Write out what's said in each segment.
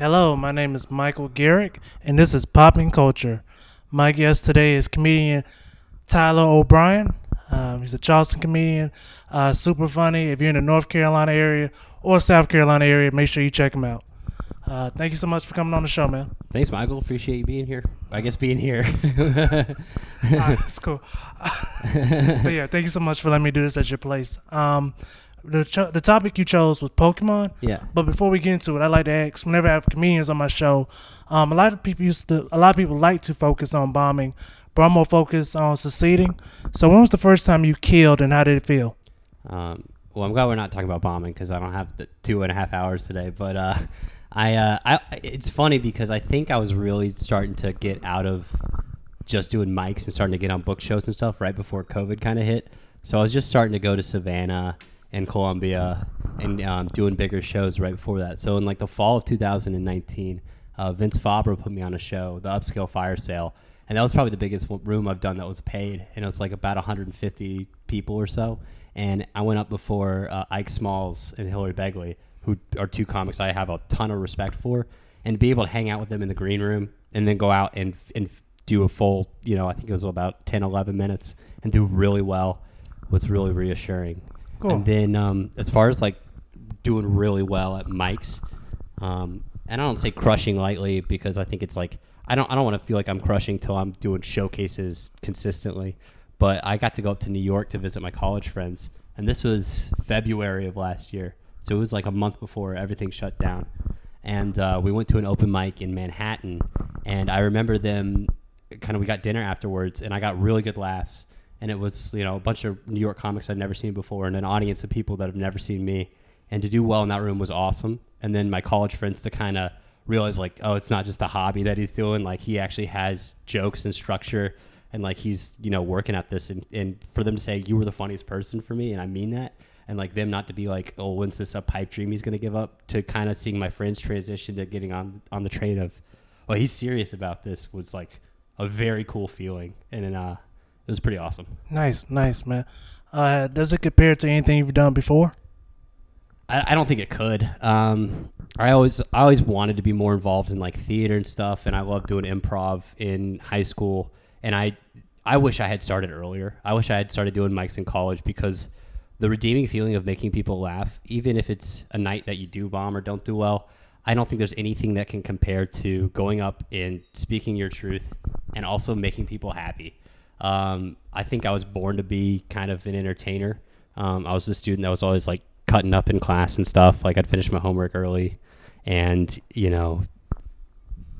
Hello, my name is Michael Garrick, and this is Popping Culture. My guest today is comedian Tyler O'Brien. Um, he's a Charleston comedian, uh, super funny. If you're in the North Carolina area or South Carolina area, make sure you check him out. Uh, thank you so much for coming on the show, man. Thanks, Michael. Appreciate you being here. I guess being here. Ah, that's cool. but yeah, thank you so much for letting me do this at your place. Um, the cho- the topic you chose was Pokemon. yeah. But before we get into it, I like to ask. Whenever I have comedians on my show, um, a lot of people used to, a lot of people like to focus on bombing, but I'm more focused on succeeding. So when was the first time you killed, and how did it feel? Um, well, I'm glad we're not talking about bombing because I don't have the two and a half hours today. But uh, I, uh, I, it's funny because I think I was really starting to get out of just doing mics and starting to get on book shows and stuff right before COVID kind of hit. So I was just starting to go to Savannah and Columbia and um, doing bigger shows right before that. So in like the fall of 2019, uh, Vince Fabra put me on a show, the Upscale Fire Sale, and that was probably the biggest room I've done that was paid, and it was like about 150 people or so. And I went up before uh, Ike Smalls and Hillary Begley, who are two comics I have a ton of respect for, and be able to hang out with them in the green room and then go out and and do a full, you know, I think it was about 10, 11 minutes and do really well was really reassuring. Cool. And then um, as far as like doing really well at mics, um, and I don't say crushing lightly because I think it's like I don't I don't want to feel like I'm crushing till I'm doing showcases consistently. But I got to go up to New York to visit my college friends, and this was February of last year, so it was like a month before everything shut down. And uh, we went to an open mic in Manhattan, and I remember them kind of we got dinner afterwards, and I got really good laughs. And it was you know a bunch of New York comics I'd never seen before, and an audience of people that have never seen me. And to do well in that room was awesome. And then my college friends to kind of realize like, oh, it's not just a hobby that he's doing. Like he actually has jokes and structure, and like he's you know working at this. And, and for them to say you were the funniest person for me, and I mean that. And like them not to be like, oh, when's this a pipe dream he's gonna give up? To kind of seeing my friends transition to getting on on the train of, well, he's serious about this was like a very cool feeling, and in uh, it was pretty awesome. Nice, nice, man. Uh, does it compare to anything you've done before? I, I don't think it could. Um, I always I always wanted to be more involved in like theater and stuff, and I love doing improv in high school. And I I wish I had started earlier. I wish I had started doing mics in college because the redeeming feeling of making people laugh, even if it's a night that you do bomb or don't do well, I don't think there's anything that can compare to going up and speaking your truth and also making people happy. Um, I think I was born to be kind of an entertainer. Um, I was the student that was always like cutting up in class and stuff. Like I'd finish my homework early, and you know,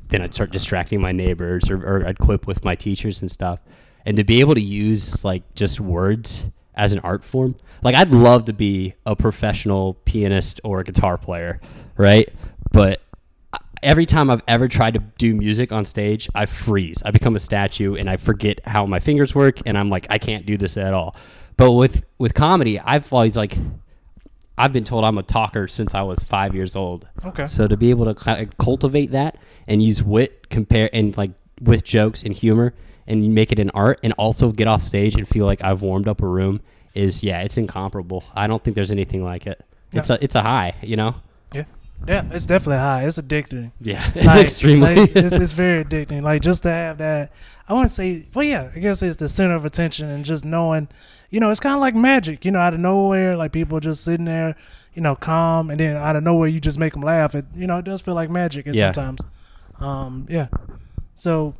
then I'd start distracting my neighbors, or, or I'd clip with my teachers and stuff. And to be able to use like just words as an art form, like I'd love to be a professional pianist or a guitar player, right? But every time I've ever tried to do music on stage, I freeze. I become a statue and I forget how my fingers work and I'm like I can't do this at all. But with with comedy, I've always like I've been told I'm a talker since I was 5 years old. Okay. So to be able to cultivate that and use wit compare and like with jokes and humor and make it an art and also get off stage and feel like I've warmed up a room is yeah, it's incomparable. I don't think there's anything like it. It's a it's a high, you know. Yeah, yeah, it's definitely high. It's addicting. Yeah, Like, extremely. like, it's, it's very addicting. Like just to have that, I want to say, well, yeah, I guess it's the center of attention and just knowing, you know, it's kind of like magic. You know, out of nowhere, like people just sitting there, you know, calm, and then out of nowhere, you just make them laugh. It, you know, it does feel like magic. And Yeah. sometimes, um, yeah. So,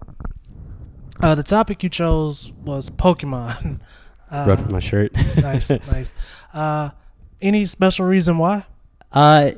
uh, the topic you chose was Pokemon. Uh, Rubbed my shirt. nice, nice. Uh, any special reason why? Uh,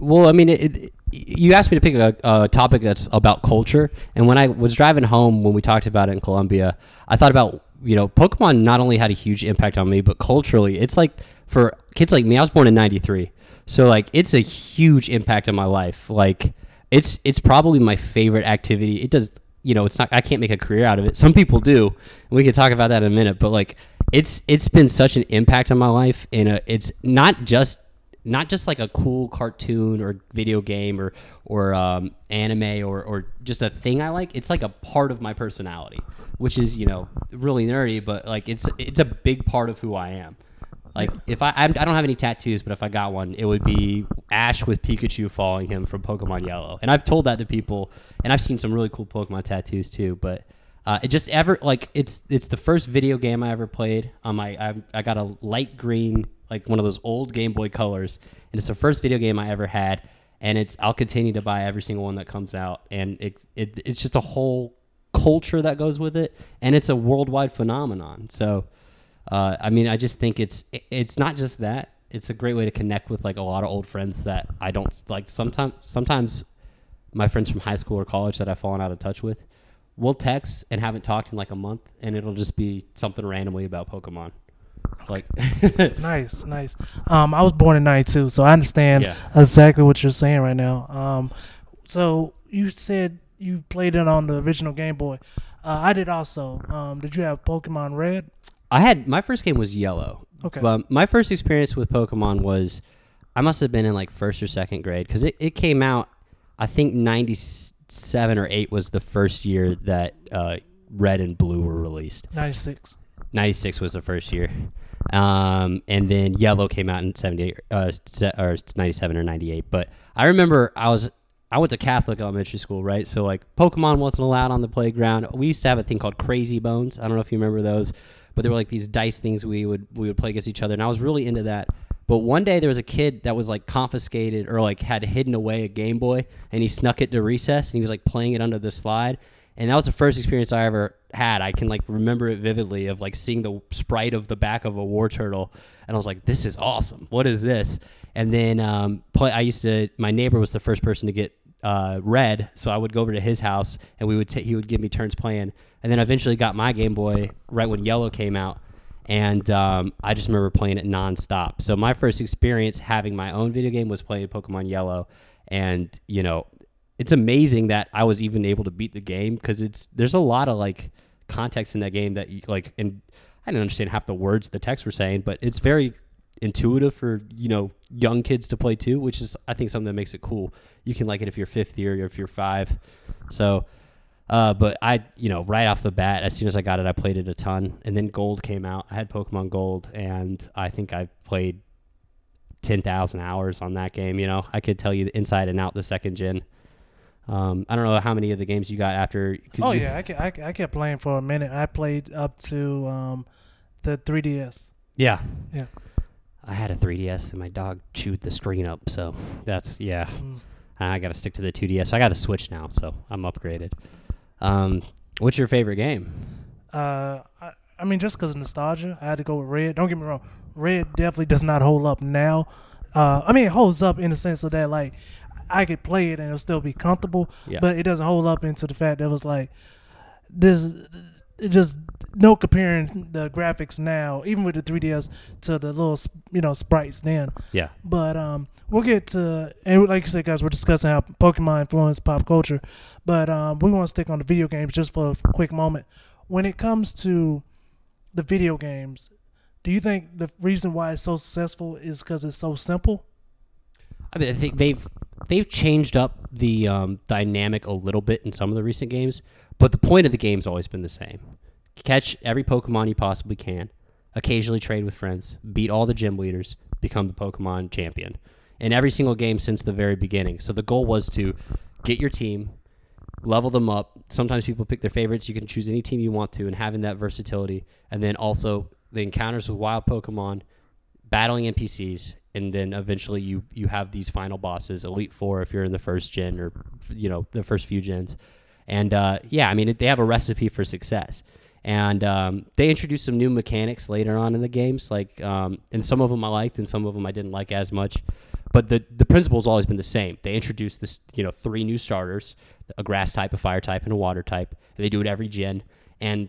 well, I mean, it, it, you asked me to pick a, a topic that's about culture, and when I was driving home when we talked about it in Columbia, I thought about you know Pokemon not only had a huge impact on me, but culturally, it's like for kids like me. I was born in '93, so like it's a huge impact on my life. Like it's it's probably my favorite activity. It does you know it's not I can't make a career out of it. Some people do, and we can talk about that in a minute. But like it's it's been such an impact on my life, and it's not just not just like a cool cartoon or video game or or um, anime or or just a thing I like. It's like a part of my personality, which is you know really nerdy, but like it's it's a big part of who I am. Like if I I'm, I don't have any tattoos, but if I got one, it would be Ash with Pikachu following him from Pokemon Yellow. And I've told that to people, and I've seen some really cool Pokemon tattoos too. But uh, it just ever like it's it's the first video game I ever played on my I, I got a light green like one of those old Game Boy colors, and it's the first video game I ever had. And it's I'll continue to buy every single one that comes out, and it, it it's just a whole culture that goes with it, and it's a worldwide phenomenon. So uh, I mean, I just think it's it's not just that. It's a great way to connect with like a lot of old friends that I don't like. Sometimes, sometimes my friends from high school or college that I've fallen out of touch with, we'll text and haven't talked in like a month, and it'll just be something randomly about Pokemon. Like, nice, nice. Um, I was born in '92, so I understand Yeah. exactly what you're saying right now. Um, so you said you played it on the original Game Boy. Uh, I did also. Um, did you have Pokemon Red? I had my first game was Yellow. Okay. But my first experience with Pokemon was I must have been in like first or second grade because it, it came out. I think ninety seven or eight was the first year that uh, Red and Blue were released. '96. 96 was the first year. Um, and then Yellow came out in 78 uh, or 97 or 98. But I remember I was I went to Catholic elementary school, right? So like Pokemon wasn't allowed on the playground. We used to have a thing called Crazy Bones. I don't know if you remember those, but they were like these dice things we would we would play against each other, and I was really into that. But one day there was a kid that was like confiscated or like had hidden away a Game Boy, and he snuck it to recess, and he was like playing it under the slide. And that was the first experience I ever had. I can like remember it vividly of like seeing the sprite of the back of a Wartortle, and I was like, "This is awesome! What is this?" And then um, play. I used to. My neighbor was the first person to get uh, red, so I would go over to his house, and we would. ta- he would give me turns playing, and then eventually got my Game Boy right when Yellow came out, and um, I just remember playing it nonstop. So my first experience having my own video game was playing Pokemon Yellow, and you know, it's amazing that I was even able to beat the game because it's there's a lot of like context in that game that you like, and I didn't understand half the words the text were saying, but it's very intuitive for you know young kids to play too, which is I think something that makes it cool. You can like it if you're 50 or if you're five. So, uh, but I you know right off the bat, as soon as I got it, I played it a ton, and then Gold came out. I had Pokemon Gold, and I think I played 10,000 hours on that game. You know, I could tell you inside and out the second gen. Um, I don't know how many of the games you got after. Oh you- yeah, I, ke- I, I kept playing for a minute. I played up to um, the 3DS. Yeah. Yeah. I had a 3DS and my dog chewed the screen up. So that's, yeah. Mm. I got to stick to the 2DS. So I got the Switch now, so I'm upgraded. Um, what's your favorite game? Uh, I, I mean, just because of nostalgia, I had to go with Red. Don't get me wrong, Red definitely does not hold up now. Uh, I mean, it holds up in the sense of that, like, I could play it and it'll still be comfortable, Yeah. but it doesn't hold up into the fact that it was like, this, it just no comparing the graphics now, even with the 3DS, to the little, you know, sprites then. Yeah. But um, we'll get to and like you said, guys, we're discussing how Pokemon influenced pop culture. But um, we want to stick on the video games just for a quick moment. When it comes to the video games, do you think the reason why it's so successful is because it's so simple? I mean, I think they've they've changed up the um, dynamic a little bit in some of the recent games, but the point of the game's always been the same: catch every Pokemon you possibly can, occasionally trade with friends, beat all the gym leaders, become the Pokemon champion. In every single game since the very beginning. So the goal was to get your team, level them up. Sometimes people pick their favorites. You can choose any team you want to, and having that versatility, and then also the encounters with wild Pokemon, battling NPCs, and then eventually you you have these final bosses, Elite Four if you're in the first gen or you know the first few gens, and uh, yeah, I mean they have a recipe for success. And um, they introduced some new mechanics later on in the games, like um, and some of them I liked, and some of them I didn't like as much. But the the principle's always been the same. They introduced this, you know, three new starters: a grass type, a fire type, and a water type. And they do it every gen, and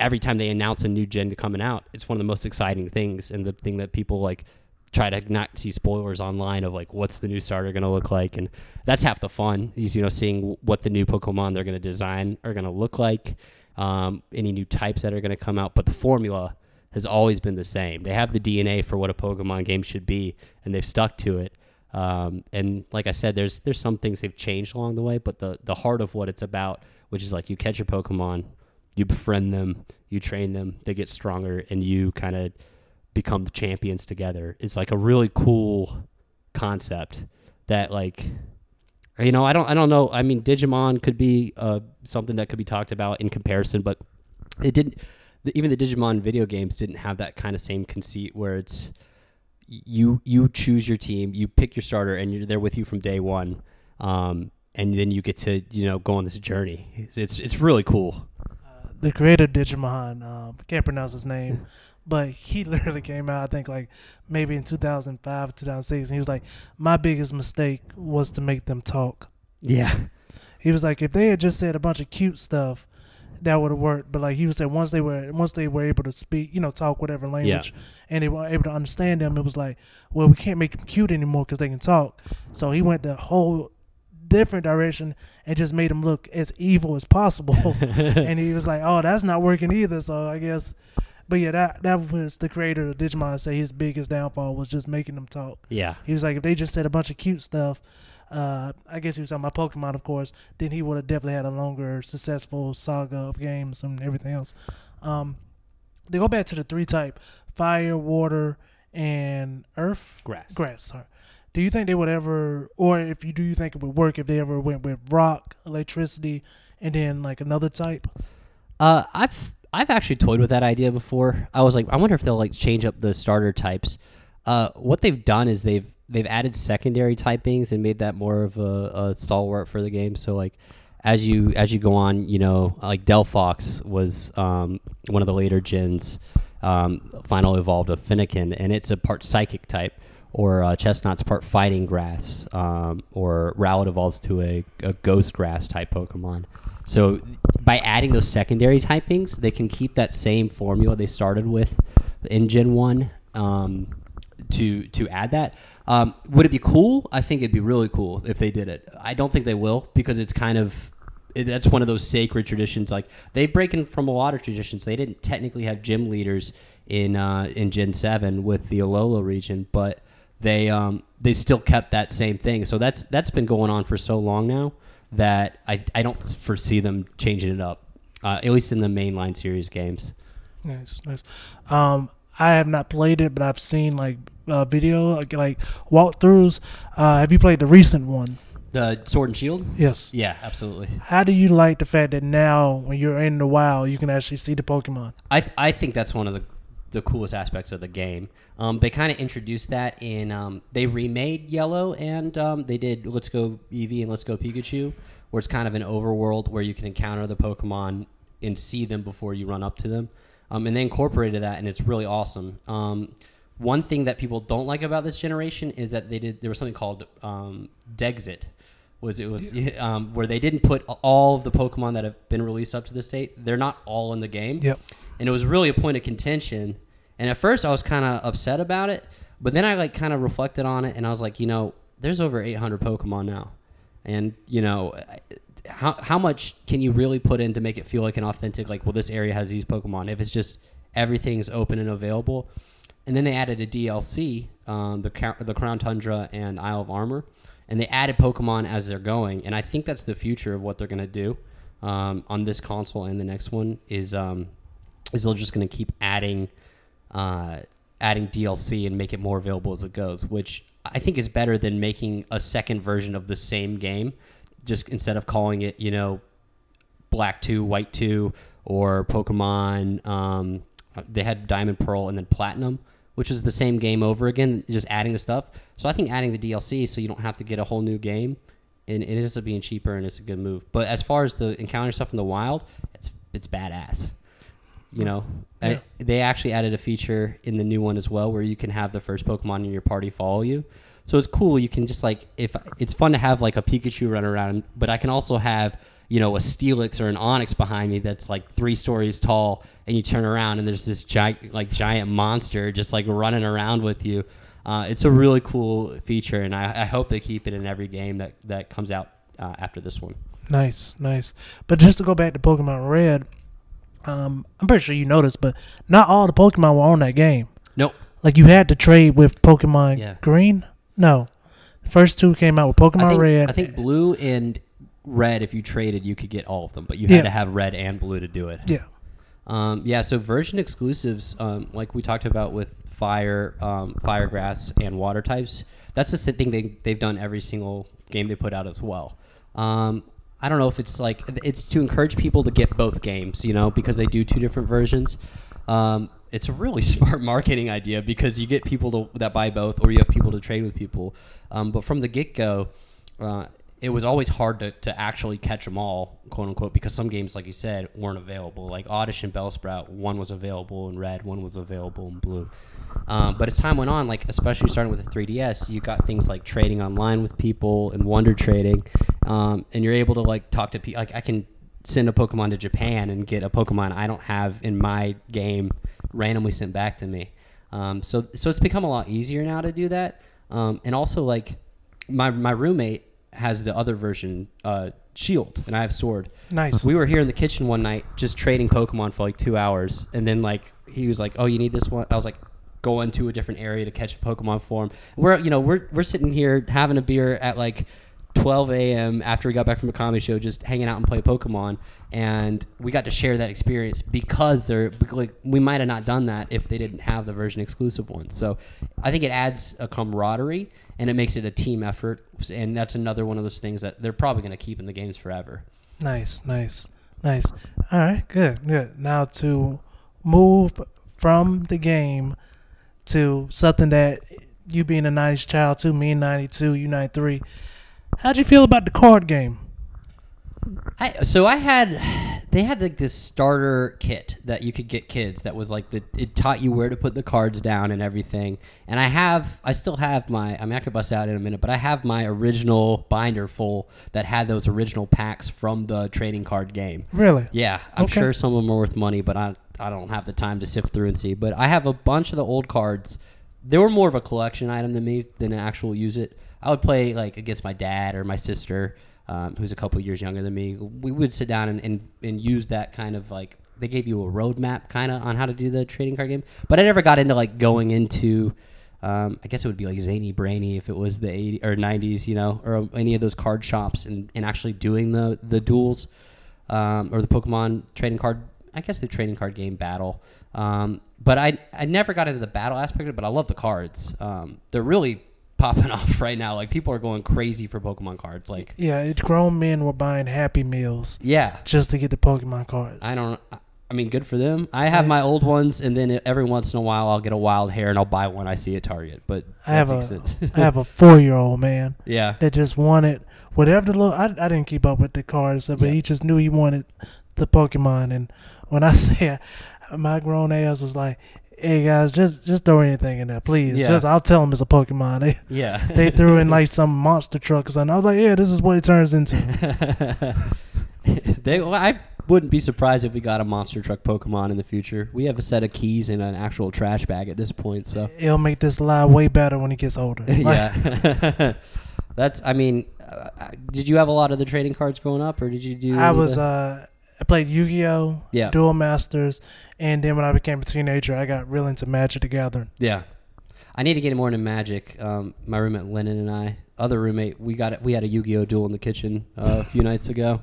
every time they announce a new gen coming out, it's one of the most exciting things and the thing that people like try to not see spoilers online of like what's the new starter going to look like and that's half the fun is you know seeing what the new pokemon they're going to design are going to look like um, any new types that are going to come out but the formula has always been the same. They have the dna for what a pokemon game should be and they've stuck to it um, and like i said there's there's some things they've changed along the way but the the heart of what it's about which is like you catch your pokemon you befriend them, you train them, they get stronger, and you kind of become the champions together is like a really cool concept that like you know I don't I don't know. I mean Digimon could be uh, something that could be talked about in comparison but it didn't the, even the Digimon video games didn't have that kind of same conceit where it's you you choose your team you pick your starter and you're there with you from day one um, and then you get to you know go on this journey. It's it's, it's really cool. The creator Digimon, um, can't pronounce his name, but he literally came out, I think, like maybe in 2005, 2006, and he was like, "My biggest mistake was to make them talk." yeah He was like, if they had just said a bunch of cute stuff, that would have worked. But like he was saying, once they were once they were able to speak, you know, talk whatever language, and they were able to understand them, it was like, well, we can't make them cute anymore because they can talk. So he went the whole different direction and just made them look as evil as possible. and he was like, oh, that's not working either. So I guess. But yeah, that that was the creator of Digimon say his biggest downfall was just making them talk. yeah He was like, if they just said a bunch of cute stuff, uh, I guess he was talking about Pokemon, of course, then he would have definitely had a longer, successful saga of games and everything else. Um, they go back to the three type fire, water, and earth. grass Grass, sorry. Do you think they would ever, or if you do, you think it would work if they ever went with rock, electricity, and then like another type? Uh, I've I've actually toyed with that idea before. I was like, I wonder if they'll like change up the starter types. Uh, what they've done is they've they've added secondary typings and made that more of a, a stalwart for the game. So like, as you as you go on, you know, like Delphox was um, one of the later gens. Um, final evolved a Fennekin, and it's a part psychic type. Or uh, Chesnaught's part fighting grass, um, or Rowlet evolves to a, a ghost grass type Pokemon. So by adding those secondary typings, they can keep that same formula they started with in Gen One um, to to add that. Um, would it be cool? I think it'd be really cool if they did it. I don't think they will because it's kind of it, that's one of those sacred traditions. Like they break in from a lot of traditions. They didn't technically have gym leaders in uh, in Gen Seven with the Alola region, but they um, they still kept that same thing. So that's that's been going on for so long now that I, I don't foresee them changing it up, uh, at least in the mainline series games. Nice, nice. Um, I have not played it, but I've seen like uh, video, like, like walkthroughs. Uh, have you played the recent one? The Sword and Shield? Yes. Yeah, absolutely. How do you like the fact that now, when you're in the wild, you can actually see the Pokemon? I, I think that's one of the, the coolest aspects of the game. Um, they kind of introduced that in um, they remade Yellow and um, they did Let's Go Eevee and Let's Go Pikachu, where it's kind of an overworld where you can encounter the Pokemon and see them before you run up to them. Um, and they incorporated that, and it's really awesome. Um, one thing that people don't like about this generation is that they did there was something called um, Dexit, was it was um, where they didn't put all of the Pokemon that have been released up to this date. They're not all in the game Yep. And it was really a point of contention. And at first, I was kind of upset about it, but then I like kind of reflected on it, and I was like, you know, there's over 800 Pokemon now, and you know, how how much can you really put in to make it feel like an authentic? Like, well, this area has these Pokemon. If it's just everything's open and available, and then they added a DLC, um, the the Crown Tundra and Isle of Armor, and they added Pokemon as they're going, and I think that's the future of what they're gonna do um, on this console and the next one is um, is they're just going to keep adding uh, adding DLC and make it more available as it goes, which I think is better than making a second version of the same game. Just instead of calling it, you know, Black Two, White Two, or Pokemon. Um, they had Diamond, Pearl, and then Platinum, which is the same game over again, just adding the stuff. So I think adding the DLC so you don't have to get a whole new game, and it ends up being cheaper and it's a good move. But as far as the encounter stuff in the wild, it's it's badass. You know, Yeah. I- they actually added a feature in the new one as well where you can have the first Pokemon in your party follow you. So it's cool. You can just like if it's fun to have like a Pikachu run around, but I can also have you know a Steelix or an Onix behind me that's like three stories tall, and you turn around and there's this giant like giant monster just like running around with you. Uh, it's a really cool feature, and I, I hope they keep it in every game that that comes out uh, after this one. Nice, nice. But just to go back to Pokemon Red, um, I'm pretty sure you noticed, but not all the Pokemon were on that game. Nope. Like you had to trade with Pokemon Yeah. Green. No, the first two came out with Pokemon I think, Red. I think blue and red, if you traded, you could get all of them, but you Yeah. had to have red and blue to do it. Yeah. Um, yeah. So version exclusives, um, like we talked about with fire, um, fire, grass, and water types. That's the thing they they've done every single game they put out as well. Um, I don't know if it's like it's to encourage people to get both games, you know, because they do two different versions. Um, it's a really smart marketing idea because you get people to, that buy both, or you have people to trade with people. Um, but from the get go, uh, it was always hard to, to actually catch them all, quote unquote, because some games, like you said, weren't available. Like Oddish and Bellsprout, one was available in red, one was available in blue. Um, but as time went on, like especially starting with the 3DS, you got things like trading online with people and Wonder Trading, um, and you're able to like talk to people. Like I can send a Pokemon to Japan and get a Pokemon I don't have in my game randomly sent back to me. Um, so so it's become a lot easier now to do that. Um, and also like my my roommate has the other version, uh, Shield, and I have Sword. Nice. We were here in the kitchen one night just trading Pokemon for like two hours, and then like he was like, "Oh, you need this one?" I was like, "Go into a different area to catch a Pokemon for him." We're you know we're we're sitting here having a beer at like 12 a.m. after we got back from a comedy show, just hanging out and play Pokemon, and we got to share that experience because they're like we might have not done that if they didn't have the version exclusive ones. So I think it adds a camaraderie and it makes it a team effort, and that's another one of those things that they're probably going to keep in the games forever. Nice, nice, nice. All right, good, good. Now to move from the game to something that you being a 90s child too, me 92, you 93. How'd you feel about the card game? I so I had they had like this starter kit that you could get kids that was like the it taught you where to put the cards down and everything. And I have I still have my I mean I could bust out in a minute, but I have my original binder full that had those original packs from the trading card game. Really? Yeah, I'm Okay. sure some of them are worth money, but I I don't have the time to sift through and see. But I have a bunch of the old cards. They were more of a collection item than me than an actual use it. I would play like against my dad or my sister, um, who's a couple years younger than me. We would sit down and, and, and use that kind of like they gave you a roadmap kind of on how to do the trading card game. But I never got into like going into. Um, I guess it would be like zany brainy if it was the 80 or 90s, you know, or any of those card shops and, and actually doing the the duels um, or the Pokemon trading card. I guess the trading card game battle. Um, but I I never got into the battle aspect of it. But I love the cards. Um, they're really popping off right now. Like people are going crazy for Pokemon cards. Like Yeah, it, grown men were buying Happy Meals yeah, just to get the Pokemon cards. I don't. I mean, good for them. I have Yeah. my old ones, and then every once in a while, I'll get a wild hair and I'll buy one I see at Target. But I have a have a four year old man yeah, that just wanted whatever the little. I, I didn't keep up with the cards, but Yeah. he just knew he wanted the Pokemon. And when I say my grown ass was like, "Hey guys, just just throw anything in there, please. Yeah. Just I'll tell them it's a Pokemon." They yeah. they threw in like some monster truck or something. I was like, "Yeah, this is what it turns into." they, well, I wouldn't be surprised if we got a monster truck Pokemon in the future. We have a set of keys and an actual trash bag at this point, so It'll make this lie way better when he gets older. Yeah. That's. I mean, uh, did you have a lot of the trading cards growing up, or did you do? I of was the- uh I played Yu-Gi-Oh, Yeah. Duel Masters, and then when I became a teenager, I got real into Magic the Gathering. Yeah, I need to get more into Magic. Um, my roommate Lennon and I, other roommate, we got it. We had a Yu-Gi-Oh duel in the kitchen uh, a few nights ago.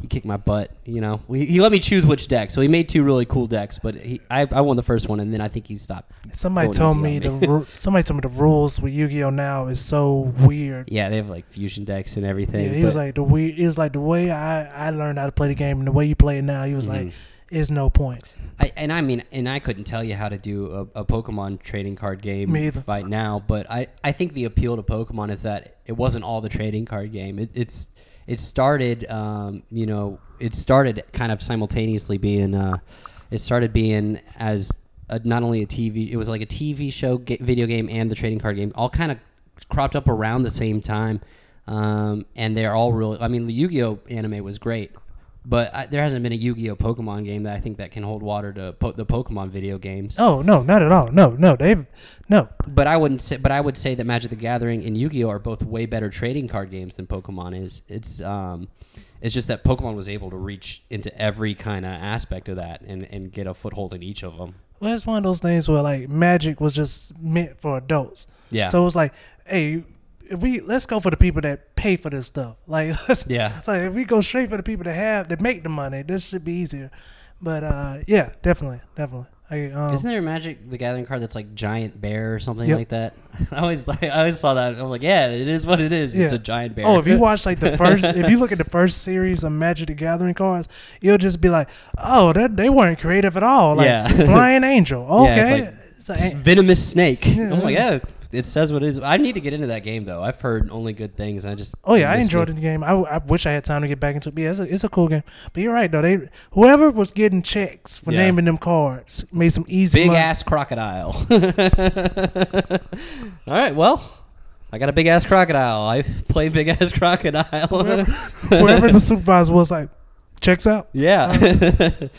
He kicked my butt. You know, we, he let me choose which deck, so he made two really cool decks. But he, I, I won the first one, and then I think he stopped. Somebody told me the ru- somebody told me the rules with Yu-Gi-Oh now is so weird. Yeah, they have like fusion decks and everything. Yeah, he was like the we. He was like the way I I learned how to play the game and the way you play it now. He was like, Mhm. "Is no point." I, and I mean, and I couldn't tell you how to do a, a Pokemon trading card game right now, but I, I think the appeal to Pokemon is that it wasn't all the trading card game. It, it's it started, um, you know, it started kind of simultaneously being, uh, it started being as a, not only a TV, it was like a TV show, video game, and the trading card game, all kind of cropped up around the same time, um, and they're all really. I mean, the Yu-Gi-Oh anime was great. But I, there hasn't been a Yu-Gi-Oh Pokemon game that I think that can hold water to po- the Pokemon video games. Oh no, not at all. No, no, they've no. But I wouldn't say. But I would say that Magic the Gathering and Yu-Gi-Oh are both way better trading card games than Pokemon is. It's um, it's just that Pokemon was able to reach into every kind of aspect of that and, and get a foothold in each of them. Well, it's one of those things where like Magic was just meant for adults. Yeah. So it was like, hey, we let's go for the people that pay for this stuff. Like, let's, yeah. like if we go straight for the people that have that make the money, this should be easier. But uh, yeah, definitely, definitely. I, um, Isn't there a Magic the Gathering card that's like giant bear or something Yep. like that? I always like, I always saw that. I'm like, yeah, it is what it is. It's a giant bear. Oh, if you watch like the first, if you look at the first series of Magic the Gathering cards, you'll just be like, oh, that they weren't creative at all. Like Yeah. Flying Angel, Yeah, it's okay. like It's S- venomous snake. Yeah. I'm like, yeah, it says what it is. I need to get into that game though. I've heard only good things. And I just oh yeah, I enjoyed me. the game. I, I wish I had time to get back into it. But yeah, it's a, it's a cool game. But you're right though. They whoever was getting checks for Yeah. naming them cards made some easy Big money. ass crocodile. All right, well, I got a big ass crocodile. I play big ass crocodile. Whoever the supervisor was like, checks out. yeah,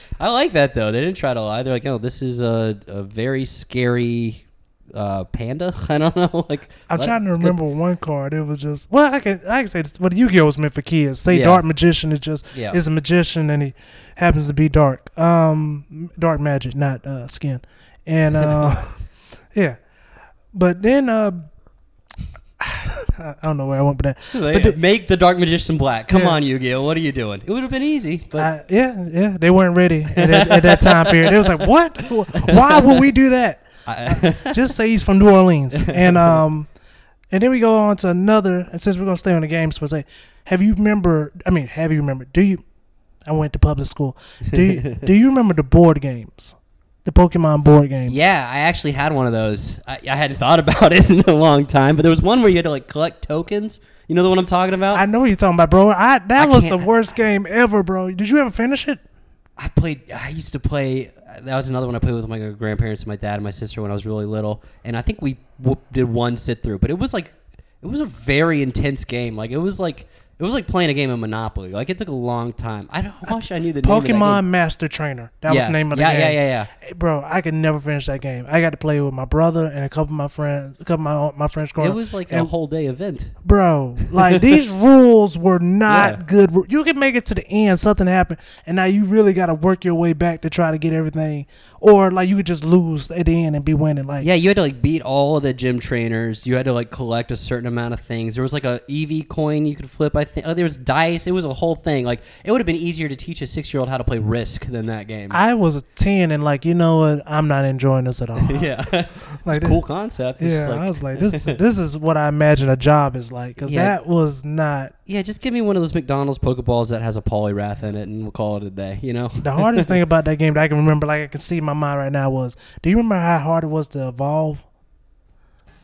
I like that though. They didn't try to lie. They're like, oh, this is a, a very scary uh, panda. I don't know. Like, I'm trying to It's good. remember one card. It was just well, I can I can say this, what Yu-Gi-Oh was meant for kids. Say Yeah. Dark Magician is just Yeah. is a magician and he happens to be dark. Um, dark magic, not uh, skin. And uh, yeah, but then uh, I don't know where I went with that. But the- make the dark magician black. Come Yeah. on, Yu-Gi-Oh! What are you doing? It would have been easy, but I, yeah, yeah, they weren't ready at, that- at that time period. It was like, what? Why would we do that? Just say he's from New Orleans, and um, and then we go on to another. And since we're gonna stay on the games for a say, have you remember? I mean, have you remember? Do you? I went to public school. Do you, do you remember the board games, the Pokemon board games? Yeah, I actually had one of those. I, I hadn't thought about it in a long time, but there was one where you had to like collect tokens. You know the one I'm talking about? I know what you're talking about, bro. I that I was the worst game ever, bro. Did you ever finish it? I played. I used to play. That was another one I played with my grandparents, and my dad, and my sister when I was really little. And I think we w- did one sit through, but it was like it was a very intense game. Like it was like it was like playing a game of Monopoly. Like it took a long time. I don't. I wish I knew the name of that Pokemon. Master Trainer. That was the name of the yeah, game. Yeah, yeah, yeah. Hey, bro, I could never finish that game. I got to play with my brother and a couple of my friends, a couple of my my friends growing It was like a whole day event. bro. Like these rules were not Yeah. good. You could make it to the end, something happened, and now you really got to work your way back to try to get everything, or like you could just lose at the end and be winning. Like Yeah, you had to like beat all of the gym trainers. You had to like collect a certain amount of things. There was like a EV coin you could flip. I think oh, there was dice. It was a whole thing. Like it would have been easier to teach a six year old how to play Risk than that game. I was ten, and like you know what, I'm not enjoying this at all. yeah, like it's a cool concept. It's Yeah, just I was like, this this is what I imagine a job is like, because Yeah. that was not yeah, just give me one of those McDonald's Pokeballs that has a Poliwrath in it, and we'll call it a day. You know, the hardest thing about that game that I can remember, like I can see in my mind right now, was do you remember how hard it was to evolve?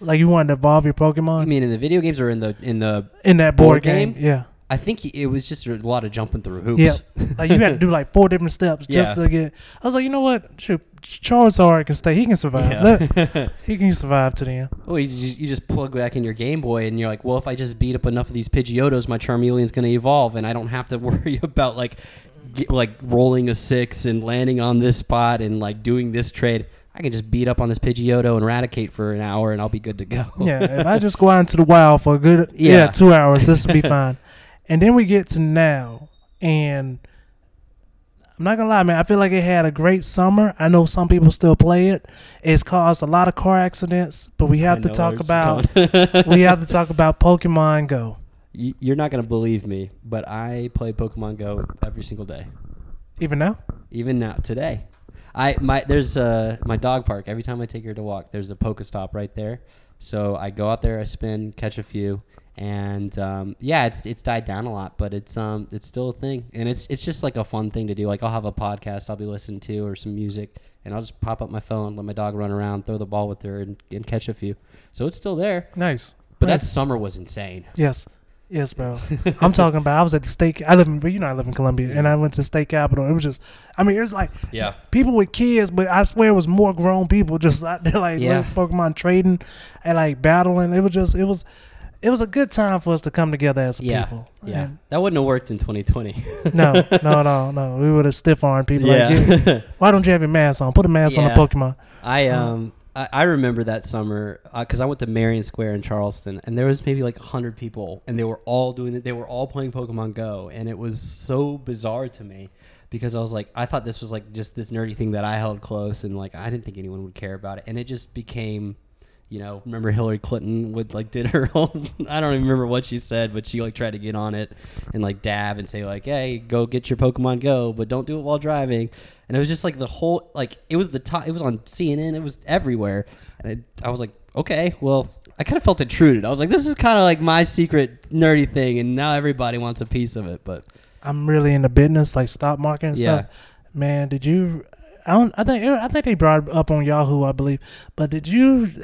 Like you wanted to evolve your Pokemon I mean, in the video games or in the in the, in that board, board game? game? Yeah. I think it was just a lot of jumping through hoops. Yeah, Like you had to do like four different steps just Yeah. to get. I was like, you know what? Shoot, Charizard can stay. He can survive. Let- he can survive to the end. Well, you just, you just plug back in your Game Boy, and you're like, well, if I just beat up enough of these Pidgeottos, my Charmeleon's going to evolve, and I don't have to worry about like get, like rolling a six and landing on this spot and like doing this trade. I can just beat up on this Pidgeotto and eradicate for an hour, and I'll be good to go. Yeah. if I just go out into the wild for a good yeah, Yeah. two hours, this will be fine. And then we get to now, and I'm not gonna lie, man. I feel like it had a great summer. I know some people still play it. It's caused a lot of car accidents, but we have I to talk about we have to talk about Pokemon Go. You're not going to believe me, but I play Pokemon Go every single day. Even now, even now today i my there's uh my dog park. Every time i take her to walk there's a PokeStop right there. So i go out there i spin catch a few and um, yeah it's it's died down a lot but it's um it's still a thing. And it's it's just like a fun thing to do. Like i'll have a podcast i'll be listening to or some music and i'll just pop up my phone let my dog run around throw the ball with her and, and catch a few. So it's still there. Nice. but nice. that summer was insane. Yes. Yes, bro. I'm talking about. I was at the state. I live in, you know, I live in Columbia, and I went to state capitol. It was just, I mean, it was like yeah people with kids, but I swear it was more grown people just out there like Yeah. Pokemon trading and like battling. It was just, it was, it was a good time for us to come together as a yeah people. yeah And that wouldn't have worked in 2020 no, no, no, no. We would have stiff armed people. Like, yeah why don't you have your mask on? Put a mask on the Pokemon. I Uh. um I, I remember that summer uh, because I went to Marion Square in Charleston, and there was maybe like hundred people, and they were all doing it. They were all playing Pokemon Go, and it was so bizarre to me because I was like, I thought this was like just this nerdy thing that I held close, and like I didn't think anyone would care about it, and it just became, you know, remember Hillary Clinton would like did her own. I don't even remember what she said, but she like tried to get on it and like dab and say like, "Hey, go get your Pokemon Go, but don't do it while driving." And it was just like the whole like it was the top. It was on CNN. It was everywhere, and I, I was like, okay, well, I kind of felt intruded. I was like, this is kind of like my secret nerdy thing, and now everybody wants a piece of it. But I'm really into business, like stock market and Yeah. stuff. Man, did you? I don't. I think. I think they brought up on Yahoo, I believe. But did you?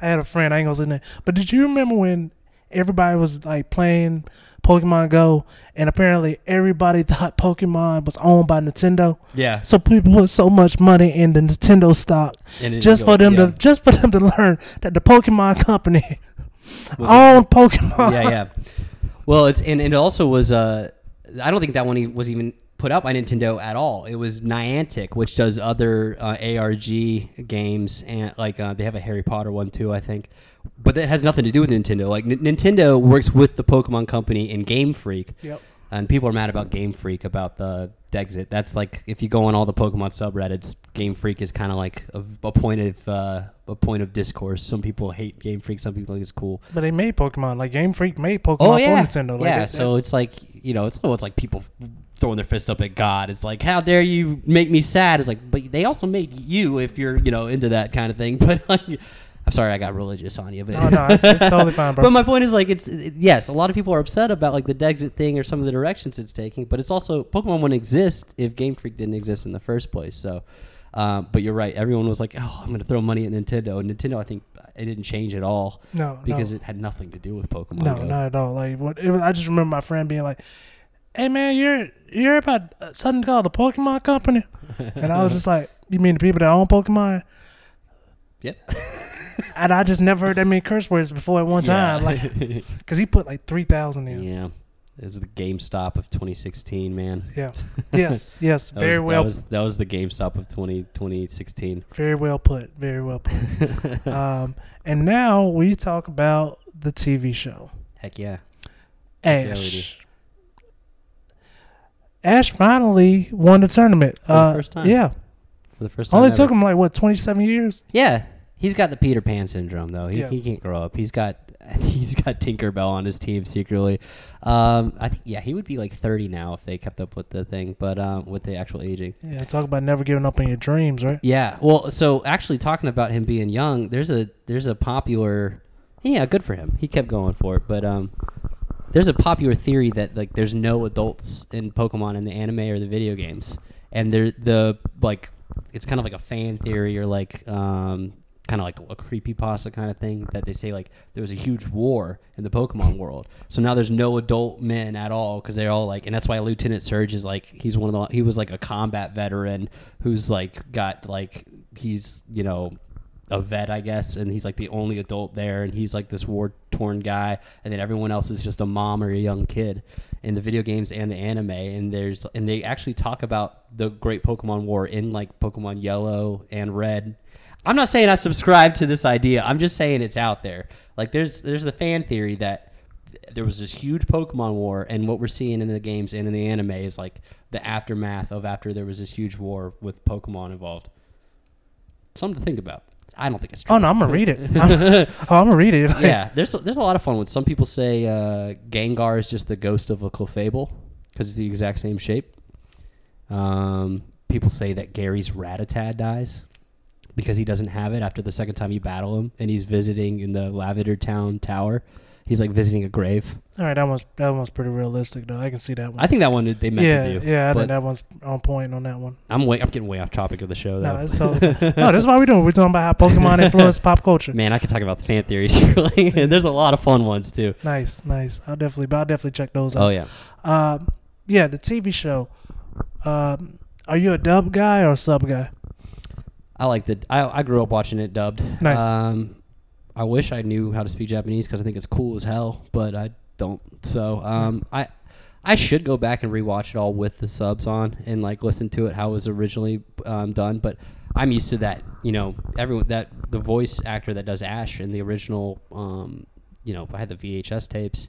I had a friend. I ain't gonna say that. But did you remember when everybody was like playing Pokemon Go, and apparently everybody thought Pokemon was owned by Nintendo. yeah, So people put so much money in the Nintendo stock just for them yeah, to just for them to learn that the Pokemon company was- owned Pokemon. yeah, yeah. Well, it's and, and it also was. Uh, I don't think that one was even put out by Nintendo at all. It was Niantic, which does other uh, ARG games, and like uh, they have a Harry Potter one too, I think. But that has nothing to do with Nintendo. Like N- Nintendo works with the Pokemon Company and Game Freak, Yep. And people are mad about Game Freak about the Dexit. That's like if you go on all the Pokemon subreddits, Game Freak is kind of like a, a point of uh, a point of discourse. Some people hate Game Freak, some people think it's cool. But they made Pokemon. Like Game Freak made Pokemon Oh yeah, for Nintendo. Like, yeah. that- so it's like you know, it's oh, it's like people throwing their fist up at God. It's like, how dare you make me sad? It's like, but they also made you if you're you know into that kind of thing. But like, I'm sorry, I got religious on you. But Oh, no, it's- it's totally fine, bro. But my point is like, it's it- yes, a lot of people are upset about like the Dexit thing or some of the directions it's taking. But it's also Pokemon wouldn't exist if Game Freak didn't exist in the first place. So. Um, but you're right. Everyone was like, "Oh, I'm going to throw money at Nintendo." And Nintendo, I think, it didn't change at all no, because no, it had nothing to do with Pokemon. no, Go. not at all. Like what? It was, I just remember my friend being like, "Hey man, you're you're about uh, something called the Pokemon Company," and I was just like, "You mean the people that own Pokemon?" Yep. And I just never heard that many curse words before at one time, like because he put like three thousand in. yeah, it was the GameStop of 2016, man. Yeah. Yes. Yes. Very was, well. That was, that was the GameStop of 20, 2016. very well put. Very well put. um, and now we talk about the TV show Heck yeah. yeah, Ash. Ash finally won the tournament For the uh, first time. Yeah, For the first time. only ever. took him like what twenty seven years. Yeah, he's got the Peter Pan syndrome though. He, Yeah. he can't grow up. He's got he's got Tinkerbell on his team secretly. Um, I think yeah, he would be like 30 now if they kept up with the thing, but um, with the actual aging. Yeah, talk about never giving up on your dreams, right? Yeah. Well, so actually talking about him being young, there's a there's a popular yeah, good for him. He kept going for it, but um there's a popular theory that like there's no adults in Pokemon in the anime or the video games. And they're the like it's kind of like a fan theory or like um kind of like a creepy pasta kind of thing that they say like there was a huge war in the Pokemon world. So now there's no adult men at all because they're all like, and that's why Lieutenant Surge is like he's one of the he was like a combat veteran who's like got like he's you know a vet, I guess, and he's like the only adult there, and he's like this war torn guy, and then everyone else is just a mom or a young kid in the video games and the anime, and there's and they actually talk about the Great Pokemon War in like Pokemon Yellow and Red. I'm not saying I subscribe to this idea. I'm just saying it's out there. Like there's there's the fan theory that there was this huge Pokemon war, and what we're seeing in the games and in the anime is like the aftermath of after there was this huge war with Pokemon involved. Something to think about. I don't think it's true. Oh no, I'm gonna read it. I'm, oh, I'm gonna read it. yeah, there's there's a lot of fun ones. Some people say uh, Gengar is just the ghost of a Clefable because it's the exact same shape. Um, people say that Gary's Rattata dies because he doesn't have it after the second time you battle him, and he's visiting in the Lavender Town Tower. He's like visiting a grave. All right, that one's that one's pretty realistic though. I can see that one. I think that one they meant yeah, to do. yeah, I think that one's on point on that one. I'm way I'm getting way off topic of the show though. No, it's totally. no, this is why we're doing. We're talking about how Pokemon influence pop culture. Man, I could talk about the fan theories like, and there's a lot of fun ones too. Nice, nice. I'll definitely, but I'll definitely check those out. Oh yeah. Um, yeah, the TV show. Um, are you a dub guy or a sub guy? I like the. I, I grew up watching it dubbed. Nice. Um, I wish I knew how to speak Japanese because I think it's cool as hell, but I don't. So um, I I should go back and rewatch it all with the subs on and like listen to it how it was originally um, done. But I'm used to that. You know, everyone that the voice actor that does Ash in the original. Um, you know, I had the VHS tapes.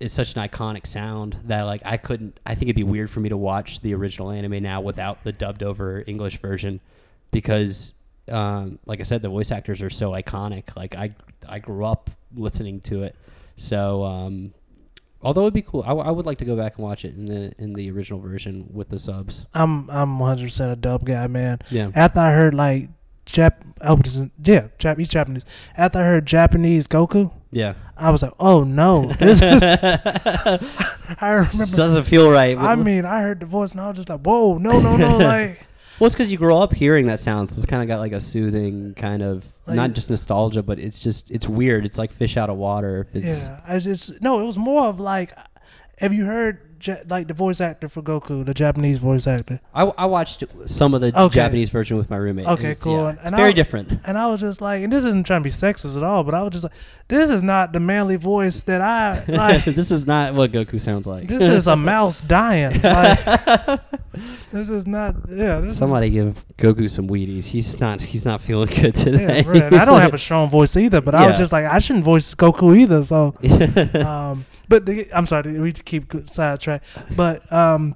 It's such an iconic sound that like I couldn't. I think it'd be weird for me to watch the original anime now without the dubbed over English version because um, like I said, the voice actors are so iconic. Like I I grew up listening to it, so um, although it'd be cool, I, w- I would like to go back and watch it in the in the original version with the subs. I'm I'm 100 percent a dub guy, man. Yeah, After I heard like Jap, was yeah, Jap, he's Japanese. After I heard Japanese Goku, yeah. I was like, oh no, this is. I remember. doesn't feel right. I mean, I heard the voice and I was just like, whoa, no, no, no, like. Well, it's because you grow up hearing that sound, so it's kind of got like a soothing kind of Like- not just nostalgia, but it's just it's weird. It's like fish out of water. If it's Yeah, I just no. It was more of like, have you heard Ja- like the voice actor for Goku, the Japanese voice actor? I, I watched some of the Okay. Japanese version with my roommate. Okay, and it's- cool. yeah, And it's I- very different. And I was just like, and this isn't trying to be sexist at all, but I was just like, this is not the manly voice that I like. this is not what Goku sounds like. this is a mouse dying. Like, this is not. Yeah, this Somebody give Goku some Wheaties. He's not. He's not feeling good today. yeah, right. I don't have a strong voice either, but I was just like, I shouldn't voice Goku either. So, um, but the, I'm sorry, we keep sidetrack. But um,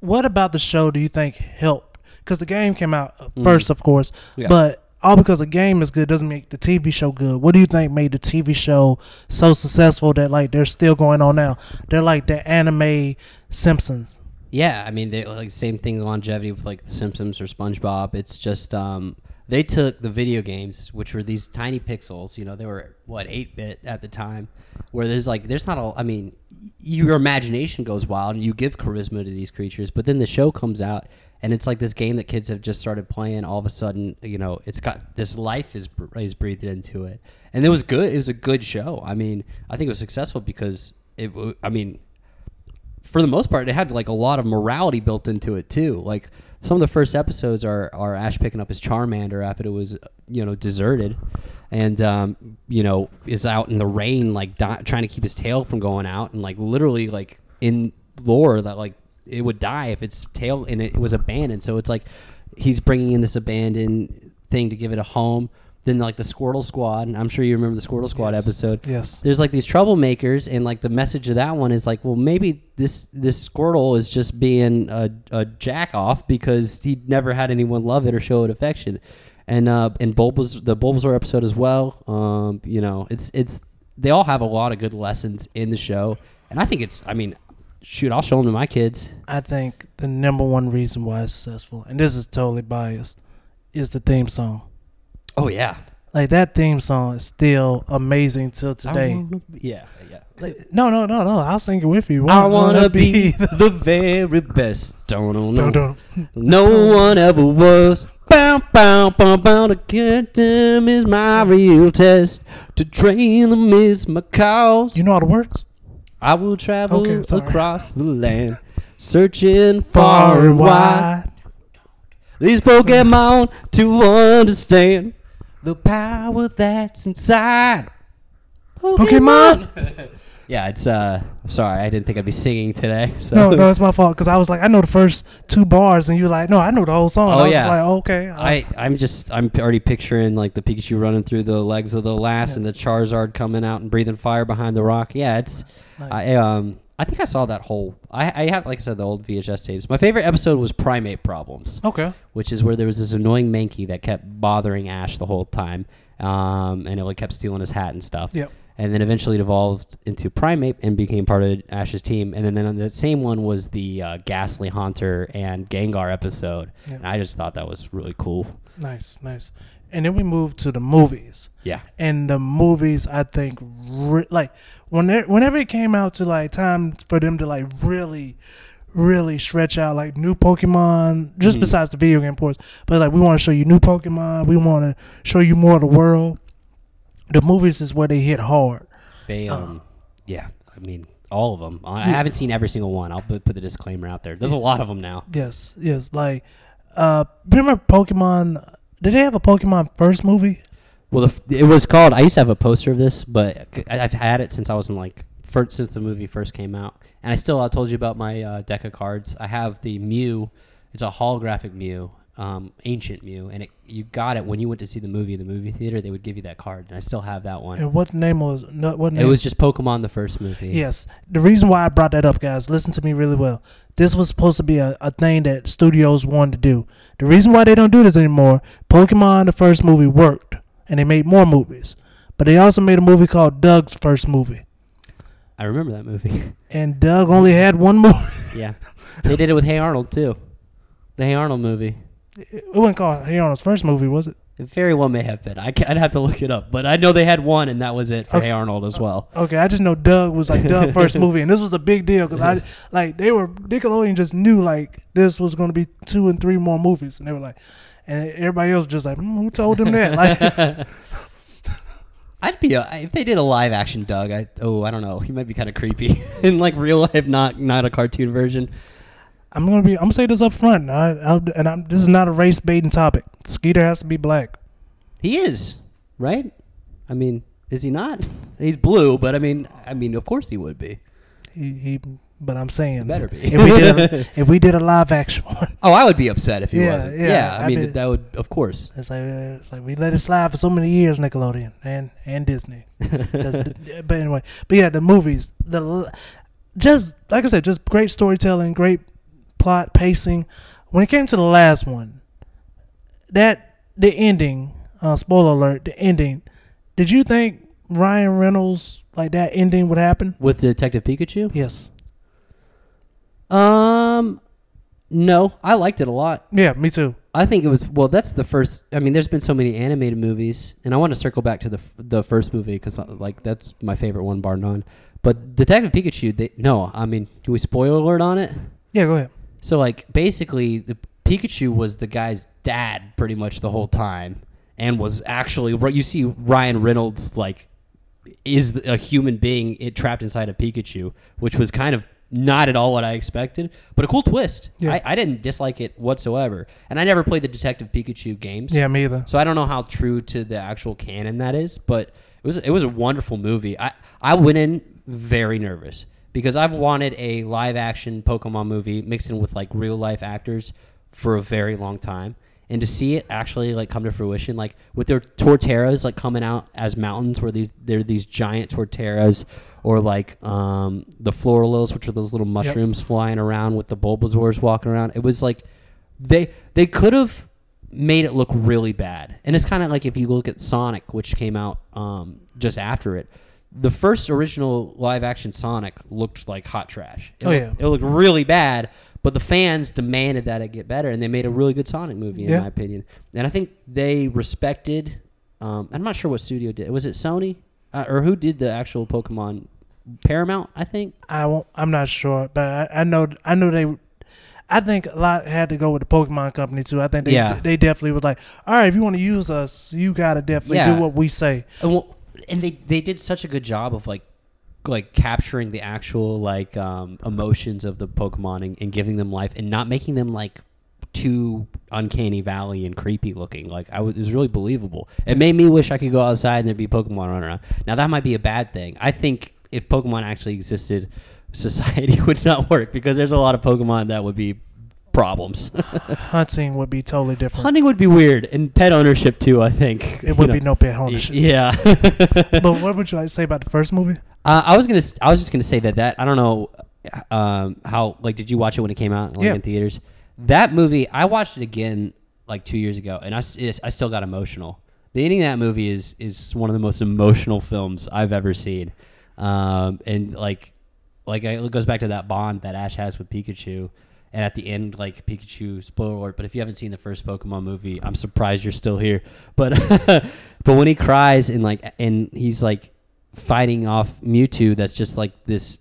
what about the show do you think helped? Because the game came out Mm. first, of course, Yeah. but all because a game is good doesn't make the TV show good. What do you think made the TV show so successful that like they're still going on now? They're like the anime Simpsons. Yeah, I mean, they like same thing longevity with like The Simpsons or SpongeBob. It's just um, they took the video games, which were these tiny pixels. You know, they were what eight bit at the time, where there's like there's not a. I mean, your imagination goes wild and you give charisma to these creatures, but then the show comes out and it's like this game that kids have just started playing. All of a sudden, you know, it's got this life is is breathed into it, and it was good. It was a good show. I mean, I think it was successful because it. I mean, for the most part, it had like a lot of morality built into it too. Like some of the first episodes are are Ash picking up his Charmander after it was you know deserted, and um, you know is out in the rain like di- trying to keep his tail from going out, and like literally like in lore that like it would die if its tail and it was abandoned. So it's like he's bringing in this abandoned thing to give it a home. Then like the Squirtle Squad, I'm sure you remember the Squirtle Squad Yes. episode Yes. there's like these troublemakers and like the message of that one is like well maybe this this squirtle is just being a, a jack off because he never had anyone love it or show it affection and uh and bulbas the bulbasaur episode as well um you know it's it's they all have a lot of good lessons in the show and i think it's i mean shoot i'll show them to my kids I think the number one reason why it's successful, and this is totally biased, is the theme song. Oh yeah Like that theme song is still amazing till today. yeah yeah Like, no, no, no, no. I'll sing it with you. I wanna be the very best. Don't know. Dun, dun. No one ever was. Bow, bow, bow, bow. To get them is my real test. To train them is my cause. You know all the words? I will travel Okay, across the land, searching Far and wide. These Pokemon to understand the power that's inside. Pokemon. yeah, it's uh. I'm sorry, I didn't think I'd be singing today. So. No, no, it's my fault because I was like, I know the first two bars, and you're like, no, I know the whole song. Oh, I was yeah. like, okay. uh, I, I'm just I'm already picturing like the Pikachu running through the legs of the lass and the Charizard coming out and breathing fire behind the rock. Yeah, it's nice. I um I think I saw that whole I I have like I said the old VHS tapes. My favorite episode was Primeape Problems, okay. which is where there was this annoying Mankey that kept bothering Ash the whole time, um and it like kept stealing his hat and stuff. Yep. And then eventually it evolved into Primeape and became part of Ash's team. And then, then on the same one was the uh, Gastly Haunter and Gengar episode. Yep. And I just thought that was really cool. Nice, nice. And then we moved to the movies. Yeah. and the movies I think re- like when whenever it came out to like time for them to like really really stretch out like new Pokemon just Mhm. besides the video game ports but like we want to show you new Pokemon we want to show you more of the world the movies is where they hit hard They Uh. um, yeah. I mean, all of them. I I haven't seen every single one. I'll put, put the disclaimer out there. There's a lot of them now. yes yes like uh remember Pokemon did they have a Pokemon first movie Well, the, it was called. I used to have a poster of this, but I've had it since I was in like first, since the movie first came out, and I still I told you about my uh, deck of cards. I have the Mew. It's a holographic Mew um, ancient Mew, and it, you got it when you went to see the movie in the movie theater. They would give you that card, and I still have that one. And what name was no, what It was just Pokemon the first movie. Yes. The reason why I brought that up, guys, listen to me really well. This was supposed to be a, a thing that studios wanted to do. The reason why they don't do this anymore, Pokemon the first movie worked and they made more movies. But they also made a movie called Doug's first movie. I remember that movie. And Doug only had one movie. yeah, they did it with Hey Arnold too. The Hey Arnold movie. It wasn't called Hey Arnold's first movie, was it? It very well may have been. I I'd have to look it up, but I know they had one, and that was it for Okay. Hey Arnold as well. Okay, I just know Doug was like Doug's first movie, and this was a big deal because I like they were Nickelodeon just knew like this was going to be two and three more movies, and they were like, and everybody else was just like, mm, who told them that? Like, I'd be a, if they did a live action Doug. I oh I don't know. He might be kind of creepy in like real life, not not a cartoon version. I'm gonna be. I'm gonna say this up front, I, I, and I'm, this is not a race baiting topic. Skeeter has to be black. He is right. I mean, is he not? He's blue, but I mean, I mean, of course he would be. He, he but I'm saying He better be. if we did a, if we did a live action one, Oh, I would be upset if he Yeah, wasn't. yeah, Yeah, I, I mean that would, of course. it's like it's like we let it slide for so many years, Nickelodeon and and Disney. but anyway, but yeah, the movies, the just like I said, just great storytelling, great plot pacing. When it came to the last one, that the ending, uh, spoiler alert, the ending. Did you think Ryan Reynolds like that ending would happen? With Detective Pikachu? Yes. Um, no, I liked it a lot. Yeah, me too. I think it was well. That's the first. I mean, there's been so many animated movies, and I want to circle back to the the first movie because like that's my favorite one, bar none. But Detective Pikachu, they no. I mean, do we spoiler alert on it? Yeah, go ahead. So like basically, the Pikachu was the guy's dad pretty much the whole time, and was actually you see Ryan Reynolds like is a human being it trapped inside a Pikachu, which was kind of not at all what I expected, but a cool twist. Yeah. I, I didn't dislike it whatsoever, and I never played the Detective Pikachu games. Yeah, me either. So I don't know how true to the actual canon that is, but it was it was a wonderful movie. I I went in very nervous because I've wanted a live action Pokemon movie mixed in with like real life actors for a very long time. And to see it actually like come to fruition, like with their Torterras like coming out as mountains, where these they're these giant Torterras, or like um, the florals, which are those little mushrooms flying around with the Bulbasaurs walking around. It was like they they could have made it look really bad. And it's kind of like if you look at Sonic, which came out um, just after it. The first original live action Sonic looked like hot trash. It Oh, looked- yeah. it looked really bad. But the fans demanded that it get better, and they made a really good Sonic movie, in Yeah. my opinion. And I think they respected. Um, I'm not sure what studio did. Was it Sony uh, or who did the actual Pokemon? Paramount, I think. I won't, I'm not sure, but I, I know I know they. I think a lot had to go with the Pokemon company too. I think they Yeah. they definitely was like, all right, if you want to use us, you gotta definitely Yeah. do what we say. And, well, and they they did such a good job of like like capturing the actual like um, emotions of the Pokemon and, and giving them life and not making them like too uncanny valley and creepy looking. Like I was, it was really believable. It made me wish I could go outside and there'd be Pokemon running around. Now that might be a bad thing. I think if Pokemon actually existed, society would not work because there's a lot of Pokemon that would be problems. Hunting would be totally different. Hunting would be weird and pet ownership too. I think it would You be know. no pet ownership. Yeah. but what would you like to say about the first movie? Uh, I was gonna. s- I was just gonna say that that I don't know um, how like did you watch it when it came out like, Yeah. in theaters? That movie I watched it again like two years ago, and I, s- it's- I still got emotional. The ending of that movie is is one of the most emotional films I've ever seen, um, and like like it goes back to that bond that Ash has with Pikachu. And at the end, like Pikachu, spoiler alert. But if you haven't seen the first Pokemon movie, I'm surprised you're still here. But but when he cries and like and he's like fighting off Mewtwo, that's just like this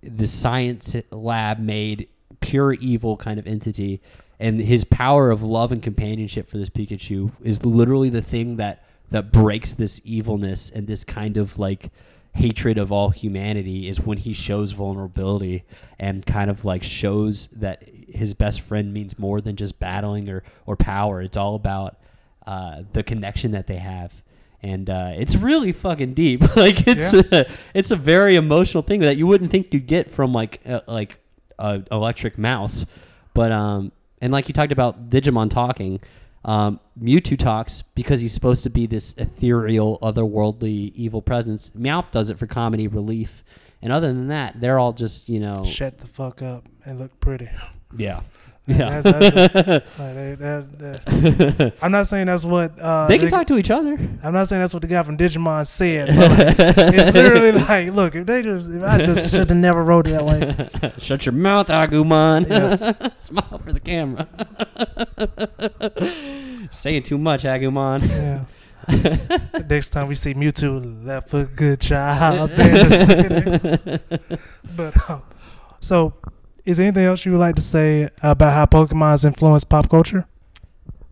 this science lab made pure evil kind of entity, and his power of love and companionship for this Pikachu is literally the thing that that breaks this evilness and this kind of like hatred of all humanity is when he shows vulnerability and kind of like shows that his best friend means more than just battling or or power. It's all about uh, the connection that they have. And uh, it's really fucking deep. Like it's a, it's a very emotional thing that you wouldn't think you'd get from like uh, like a electric mouse. But um and like you talked about Digimon talking, um, Mewtwo talks because he's supposed to be this ethereal, otherworldly, evil presence. Meowth does it for comedy relief, and other than that, they're all just you know, Shut the fuck up and look pretty. yeah, yeah. that's Like, they- that- that- I'm not saying that's what uh, they can the- talk to each other. I'm not saying that's what the guy from Digimon said. But like, it's literally like, look, if they just, if I just should have never wrote that way. Shut your mouth, Agumon. Yes. Smile for the camera. Saying too much, Agumon. Yeah. Next time we see Mewtwo, left for good child. But um, so, is there anything else you would like to say about how Pokemon has influenced pop culture?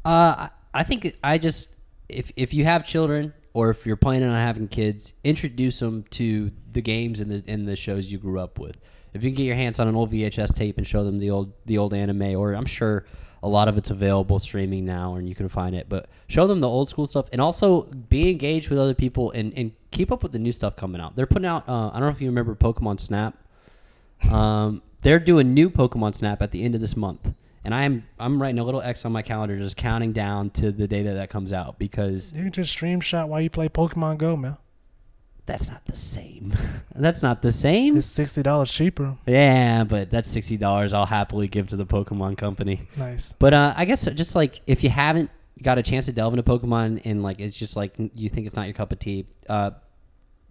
Uh, I- think I just if if you have children or if you're planning on having kids, introduce them to the games and the and the shows you grew up with. If you can get your hands on an old VHS tape and show them the old the old anime, or I'm sure a lot of it's available streaming now and you can find it, but show them the old school stuff and also be engaged with other people and, and keep up with the new stuff coming out. They're putting out. Uh, I don't know if you remember Pokemon Snap. Um, they're doing new Pokemon Snap at the end of this month, and I'm I'm writing a little X on my calendar, just counting down to the day that that comes out because You can just stream shot while you play Pokemon Go, man. that's not the same. that's not the same. It's sixty dollars cheaper. Yeah, but that's sixty dollars I'll happily give to the Pokemon Company. Nice. But uh, I guess just like if you haven't got a chance to delve into Pokemon and like it's just like you think it's not your cup of tea, uh,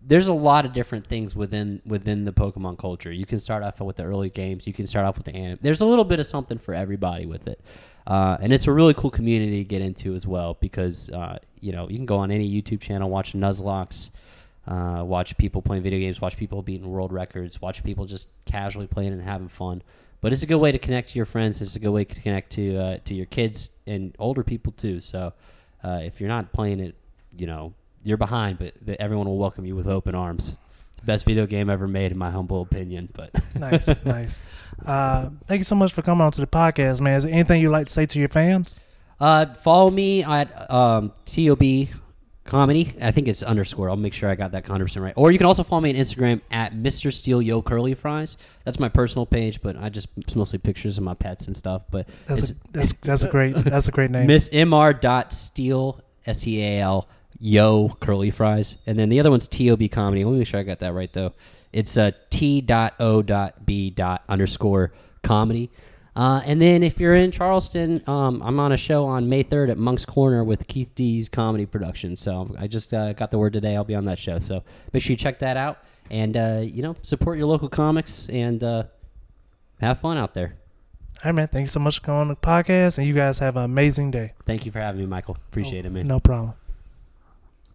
there's a lot of different things within within the Pokemon culture. You can start off with the early games. You can start off with the anime. There's a little bit of something for everybody with it, uh, and it's a really cool community to get into as well because uh, you know you can go on any YouTube channel, watch Nuzlockes. Uh, watch people playing video games, watch people beating world records, watch people just casually playing and having fun. But it's a good way to connect to your friends. It's a good way to connect to uh, to your kids and older people too. So uh, if you're not playing it, you know you're behind, but the, everyone will welcome you with open arms. Best video game ever made, in my humble opinion. But Nice, nice. Uh, thank you so much for coming on to the podcast, man. Is there anything you'd like to say to your fans? uh, follow me at um, Tob comedy. I think it's underscore. I'll make sure I got that 100 percent right. Or you can also follow me on Instagram at Mr. Steel Yo Curly Fries. That's my personal page, but I just it's mostly pictures of my pets and stuff. But That's a, that's that's a great that's a great name. Miss Mr. Dot Steal S T A L Yo Curly Fries, and then the other one's T O B Comedy. Let me make sure I got that right though. It's uh, T dot O dot B dot underscore comedy. Uh, and then if you're in Charleston, um, I'm on a show on May 3rd at Moncks Corner with Keith D's comedy production. So I just uh, got the word today. I'll be on that show. So make sure you check that out and uh, you know support your local comics and uh, have fun out there. All right, man. Thank you so much for coming on the podcast, and you guys have an amazing day. Thank you for having me, Michael. Appreciate it, man. No problem.